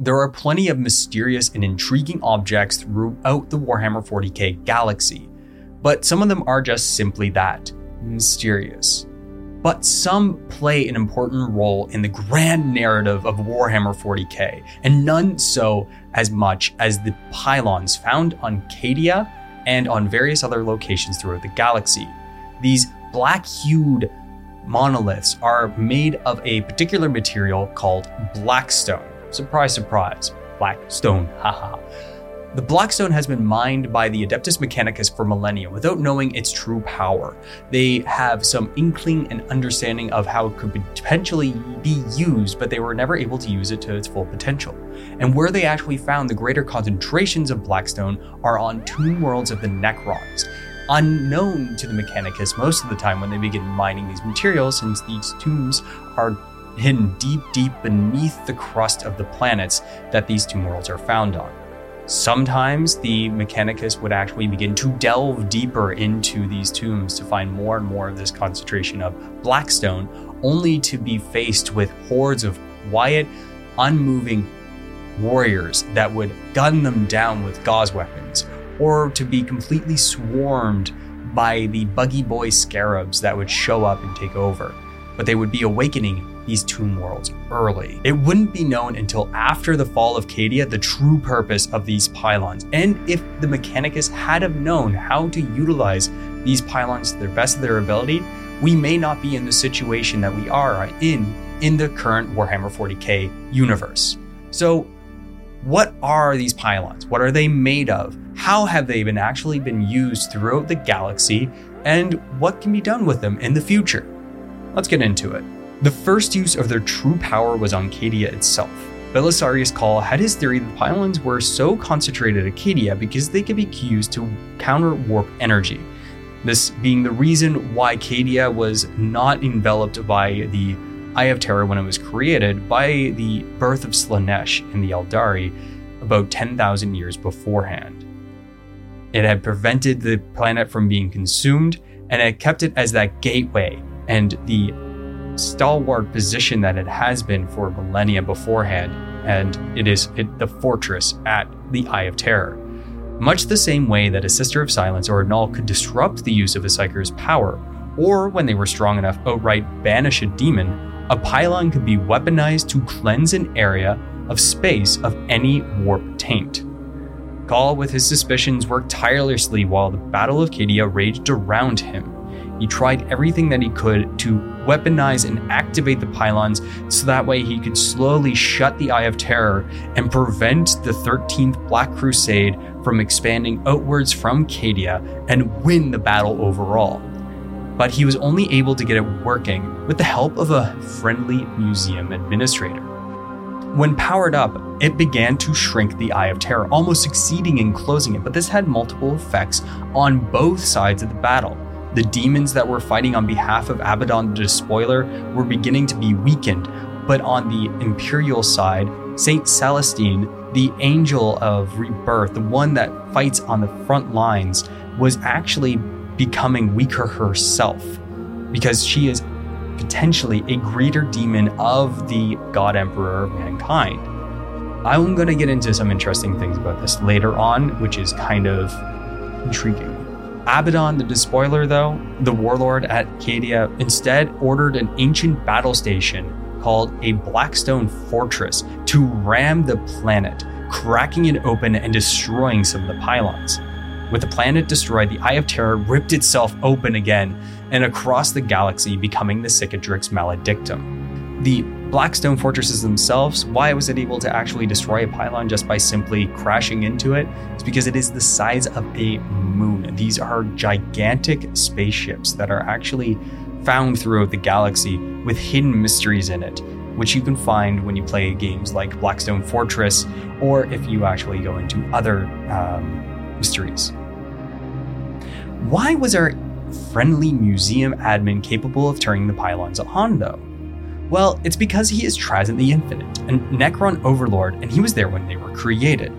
There are plenty of mysterious and intriguing objects throughout the Warhammer 40k galaxy, but some of them are just simply that mysterious. But some play an important role in the grand narrative of Warhammer 40k, and none so as much as the pylons found on Cadia and on various other locations throughout the galaxy. These black hued monoliths are made of a particular material called blackstone. Surprise, surprise, blackstone, haha. The Blackstone has been mined by the Adeptus Mechanicus for millennia without knowing its true power. They have some inkling and understanding of how it could potentially be used, but they were never able to use it to its full potential. And where they actually found the greater concentrations of Blackstone are on tomb worlds of the Necrons unknown to the Mechanicus most of the time when they begin mining these materials, since these tombs are hidden deep, deep beneath the crust of the planets that these tomb worlds are found on. Sometimes the Mechanicus would actually begin to delve deeper into these tombs to find more and more of this concentration of Blackstone, only to be faced with hordes of quiet, unmoving warriors that would gun them down with gauss weapons or to be completely swarmed by the buggy boy scarabs that would show up and take over. But they would be awakening these tomb worlds early. It wouldn't be known until after the fall of Cadia the true purpose of these pylons. And if the Mechanicus had have known how to utilize these pylons to the best of their ability, we may not be in the situation that we are uh, in in the current Warhammer 40k universe. So, what are these pylons? What are they made of? How have they been actually been used throughout the galaxy? And what can be done with them in the future? Let's get into it. The first use of their true power was on Cadia itself. Belisarius Cawl had his theory that pylons were so concentrated at Cadia because they could be used to counter warp energy. This being the reason why Cadia was not enveloped by the Eye of Terror when it was created by the birth of Slaanesh in the Aeldari about 10,000 years beforehand. It had prevented the planet from being consumed and had kept it as that gateway and the stalwart position that it has been for millennia beforehand, and it is it, the fortress at the Eye of Terror. Much the same way that a Sister of Silence or a Null could disrupt the use of a Psyker's power, or when they were strong enough, outright banish a demon, a pylon could be weaponized to cleanse an area of space of any warp taint. Cawl, with his suspicions, worked tirelessly while the Battle of Cadia raged around him. He tried everything that he could to weaponize and activate the pylons so that way he could slowly shut the Eye of Terror and prevent the 13th Black Crusade from expanding outwards from Cadia and win the battle overall. But he was only able to get it working with the help of a friendly museum administrator. When powered up, it began to shrink the Eye of Terror, almost succeeding in closing it, but this had multiple effects on both sides of the battle. The demons that were fighting on behalf of Abaddon the Despoiler were beginning to be weakened, but on the Imperial side, Saint Celestine, the angel of rebirth, the one that fights on the front lines, was actually becoming weaker herself because she is potentially a greater demon of the God Emperor of mankind. I'm going to get into some interesting things about this later on, which is kind of intriguing. Abaddon the Despoiler, though, the warlord at Cadia, instead ordered an ancient battle station called a Blackstone Fortress to ram the planet, cracking it open and destroying some of the pylons. With the planet destroyed, the Eye of Terror ripped itself open again and across the galaxy, becoming the Cicatrix Maledictum. The Blackstone fortresses themselves, why was it able to actually destroy a pylon just by simply crashing into it? It's because it is the size of a moon. These are gigantic spaceships that are actually found throughout the galaxy with hidden mysteries in it, which you can find when you play games like Blackstone Fortress or if you actually go into other um, mysteries. Why was our friendly museum admin capable of turning the pylons on, though? Well, it's because he is Trazyn the Infinite, a Necron overlord, and he was there when they were created.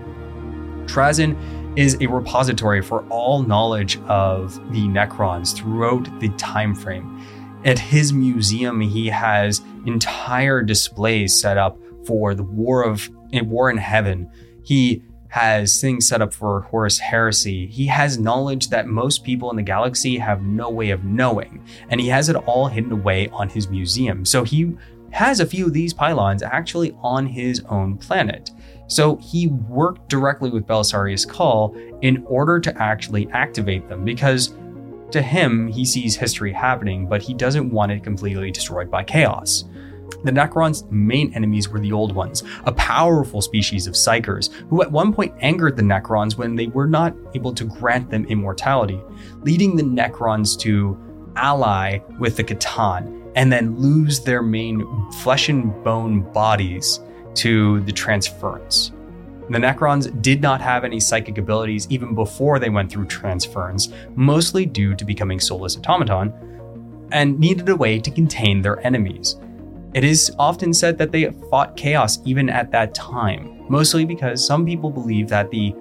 Trazyn is a repository for all knowledge of the Necrons throughout the time frame. At his museum, he has entire displays set up for the War of War in Heaven. He has things set up for Horus Heresy. He has knowledge that most people in the galaxy have no way of knowing, and he has it all hidden away on his museum. So he has a few of these pylons actually on his own planet. So he worked directly with Belisarius Cawl in order to actually activate them because to him, he sees history happening, but he doesn't want it completely destroyed by chaos. The Necrons' main enemies were the Old Ones, a powerful species of psykers who at one point angered the Necrons when they were not able to grant them immortality, leading the Necrons to ally with the C'tan and then lose their main flesh and bone bodies to the transference. The Necrons did not have any psychic abilities even before they went through transference, mostly due to becoming soulless automaton, and needed a way to contain their enemies. It is often said that they fought chaos even at that time, mostly because some people believe that the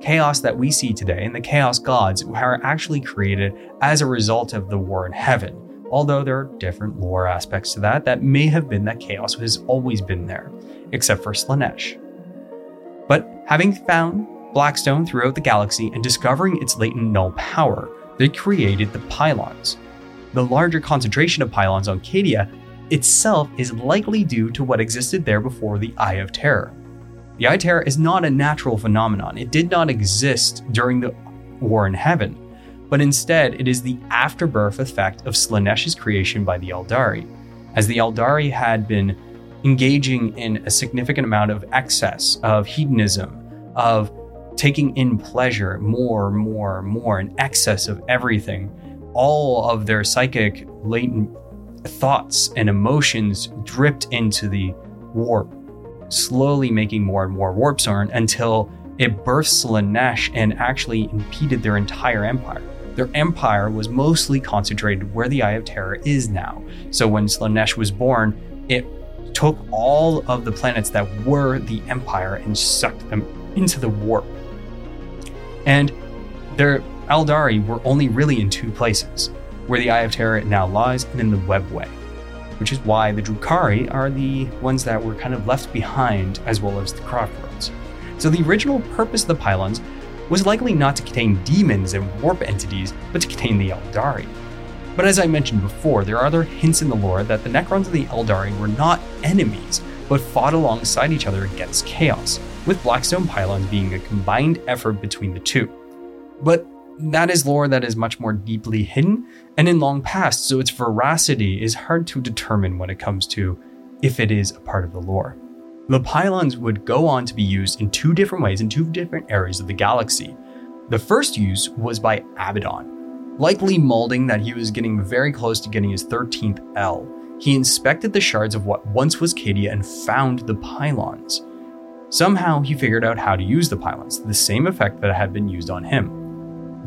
chaos that we see today and the chaos gods were actually created as a result of the war in heaven. Although there are different lore aspects to that, that may have been that chaos has always been there, except for Slaanesh. But having found Blackstone throughout the galaxy and discovering its latent null power, they created the pylons. The larger concentration of pylons on Cadia itself is likely due to what existed there before the Eye of Terror. The Eye of Terror is not a natural phenomenon, it did not exist during the War in Heaven, but instead it is the afterbirth effect of Slaanesh's creation by the Aeldari, as the Aeldari had been engaging in a significant amount of excess, of hedonism, of taking in pleasure more, more, more, in excess of everything. All of their psychic latent thoughts and emotions dripped into the warp, slowly making more and more warp zorn until it burst Slaanesh and actually impeded their entire empire. Their empire was mostly concentrated where the Eye of Terror is now. So when Slaanesh was born, it took all of the planets that were the Empire and sucked them into the warp. And their Aeldari were only really in two places, where the Eye of Terror now lies and in the Webway, which is why the Drukhari are the ones that were kind of left behind, as well as the Crossroads. So the original purpose of the pylons was likely not to contain demons and warp entities, but to contain the Aeldari. But as I mentioned before, there are other hints in the lore that the Necrons and the Aeldari were not enemies, but fought alongside each other against chaos, with Blackstone Pylons being a combined effort between the two. But that is lore that is much more deeply hidden and in long past, so its veracity is hard to determine when it comes to if it is a part of the lore. The pylons would go on to be used in two different ways in two different areas of the galaxy. The first use was by Abaddon, likely molding that he was getting very close to getting his 13th L. He inspected the shards of what once was Cadia and found the pylons. Somehow he figured out how to use the pylons, the same effect that had been used on him.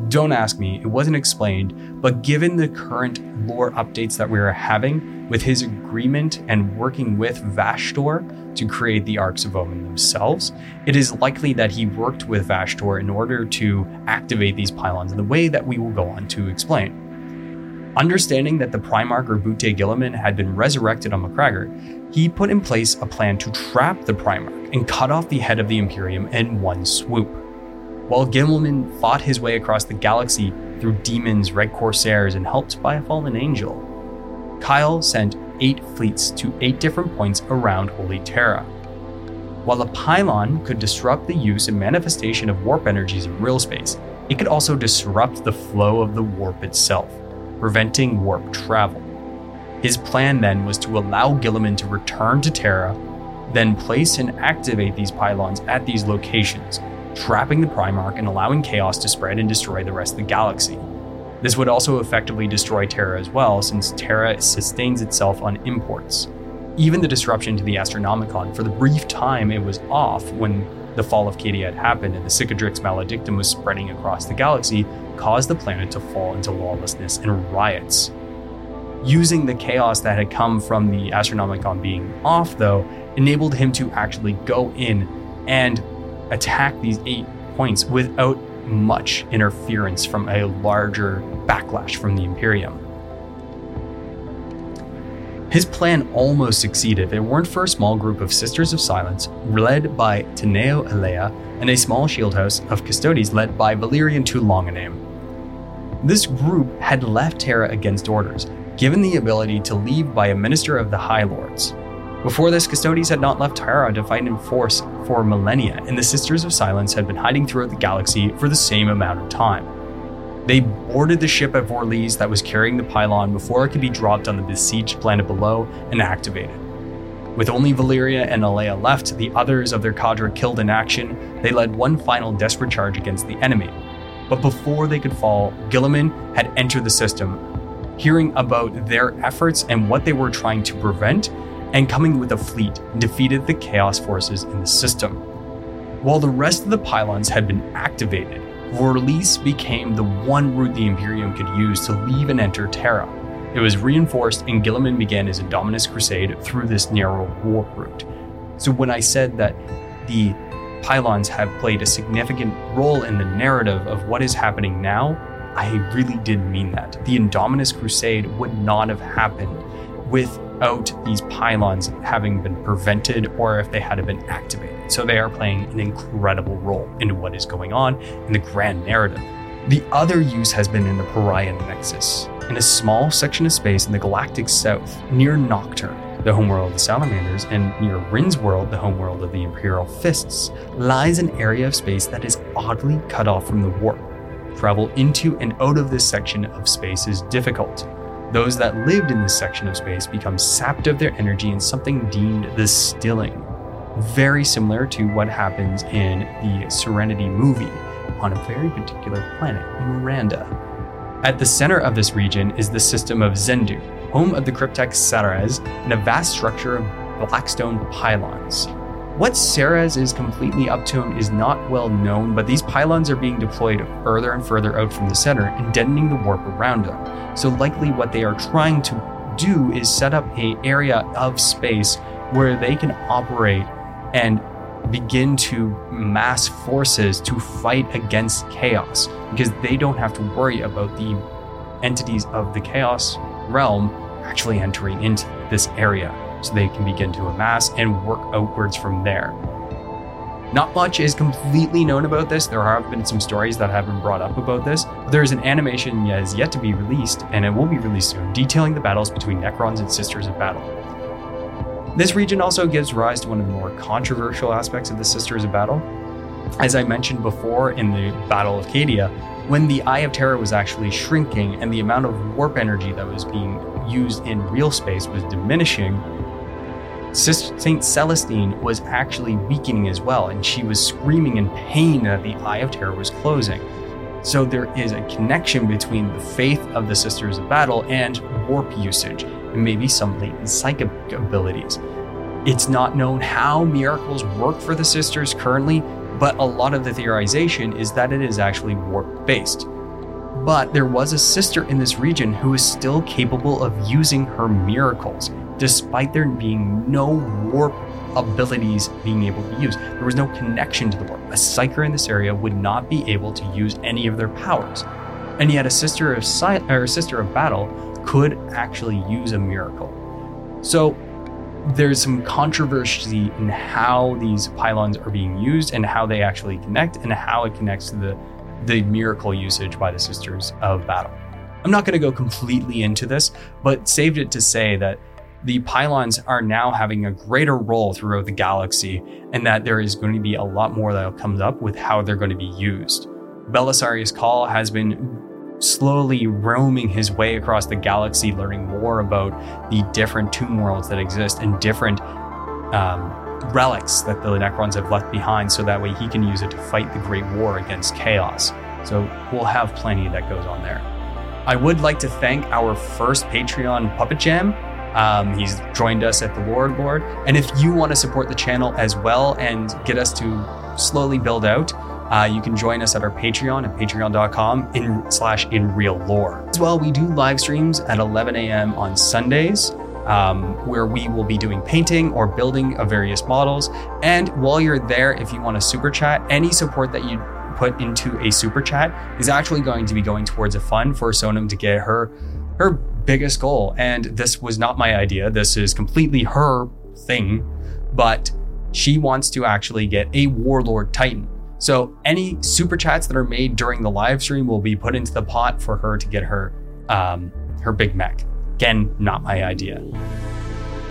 Don't ask me, it wasn't explained, but given the current lore updates that we are having with his agreement and working with Vashtorr to create the Arks of Omen themselves, it is likely that he worked with Vashtorr in order to activate these pylons in the way that we will go on to explain. Understanding that the Primarch Roboute Guilliman had been resurrected on Macragge, he put in place a plan to trap the Primarch and cut off the head of the Imperium in one swoop. While Guilliman fought his way across the galaxy through demons, red corsairs, and helped by a fallen angel, Kyle sent eight fleets to eight different points around Holy Terra. While a pylon could disrupt the use and manifestation of warp energies in real space, it could also disrupt the flow of the warp itself, preventing warp travel. His plan then was to allow Guilliman to return to Terra, then place and activate these pylons at these locations, trapping the Primarch and allowing chaos to spread and destroy the rest of the galaxy. This would also effectively destroy Terra as well, since Terra sustains itself on imports. Even the disruption to the Astronomicon, for the brief time it was off when the fall of Cadia had happened and the Cicatrix Maledictum was spreading across the galaxy, caused the planet to fall into lawlessness and riots. Using the chaos that had come from the Astronomicon being off, though, enabled him to actually go in and attack these eight points without much interference from a larger backlash from the Imperium. His plan almost succeeded if it weren't for a small group of Sisters of Silence, led by Teneo Elea, and a small shield house of Custodes led by Valerian Tu Longanime. This group had left Terra against orders, given the ability to leave by a minister of the High Lords. Before this, Custodes had not left Terra to fight in force for millennia, and the Sisters of Silence had been hiding throughout the galaxy for the same amount of time. They boarded the ship at Vorlese that was carrying the pylon before it could be dropped on the besieged planet below and activated. With only Valeria and Alea left, the others of their cadre killed in action, they led one final desperate charge against the enemy. But before they could fall, Guilliman had entered the system, hearing about their efforts and what they were trying to prevent, and coming with a fleet, defeated the Chaos forces in the system. While the rest of the pylons had been activated, Vorlese became the one route the Imperium could use to leave and enter Terra. It was reinforced, and Guilliman began his Indominus crusade through this narrow warp route. So, when I said that the pylons have played a significant role in the narrative of what is happening now, I really did mean that. The Indominus crusade would not have happened without these pylons having been prevented or if they had been activated. So, they are playing an incredible role into what is going on in the grand narrative. The other use has been in the Pariah Nexus, in a small section of space in the galactic south, near Nocturne, the homeworld of the Salamanders, and near Rynn's world, the homeworld of the Imperial Fists, lies an area of space that is oddly cut off from the warp. Travel into and out of this section of space is difficult. Those that lived in this section of space become sapped of their energy in something deemed the stilling, very similar to what happens in the Serenity movie on a very particular planet, Miranda. At the center of this region is the system of Zendu, home of the Cryptek Szeras, and a vast structure of blackstone pylons. What Szeras is completely up to is not well known, but these pylons are being deployed further and further out from the center and deadening the warp around them. So likely what they are trying to do is set up a area of space where they can operate and begin to mass forces to fight against chaos because they don't have to worry about the entities of the chaos realm actually entering into this area so they can begin to amass and work outwards from there. Not much is completely known about this. There have been some stories that have been brought up about this. but There's an animation that is yet to be released, and it will be released soon, detailing the battles between Necrons and Sisters of Battle. This region also gives rise to one of the more controversial aspects of the Sisters of Battle. As I mentioned before in the Battle of Cadia, when the Eye of Terror was actually shrinking and the amount of warp energy that was being used in real space was diminishing, Saint Celestine was actually weakening as well, and she was screaming in pain that the Eye of Terror was closing. So there is a connection between the faith of the Sisters of Battle and warp usage, and maybe some latent psychic abilities. It's not known how miracles work for the sisters currently, but a lot of the theorization is that it is actually warp based. But there was a sister in this region who is still capable of using her miracles, despite there being no warp abilities being able to use. There was no connection to the warp. A psyker in this area would not be able to use any of their powers. And yet a sister of or a sister of battle could actually use a miracle. So there's some controversy in how these pylons are being used and how they actually connect and how it connects to the, the miracle usage by the Sisters of Battle. I'm not going to go completely into this, but saved it to say that the pylons are now having a greater role throughout the galaxy, and that there is going to be a lot more that comes up with how they're going to be used. Belisarius Cawl has been slowly roaming his way across the galaxy, learning more about the different tomb worlds that exist and different um, relics that the Necrons have left behind, so that way he can use it to fight the Great War against Chaos. So we'll have plenty that goes on there. I would like to thank our first Patreon Puppet Jam. Um, he's joined us at the Lord Lord. And if you want to support the channel as well and get us to slowly build out, uh, you can join us at our Patreon at patreon.com in slash in real lore. As well, we do live streams at 11 a.m. on Sundays. Um, where we will be doing painting or building of various models. And while you're there, if you want a super chat, any support that you put into a super chat is actually going to be going towards a fund for Sonam to get her her biggest goal. And this was not my idea. This is completely her thing, but she wants to actually get a Warlord Titan. So any super chats that are made during the live stream will be put into the pot for her to get her um, her big mech. Again, not my idea.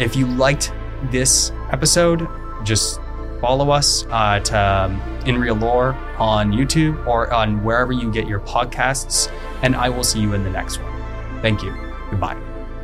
If you liked this episode, just follow us at um, In Real Lore on YouTube or on wherever you get your podcasts, and I will see you in the next one. Thank you. Goodbye.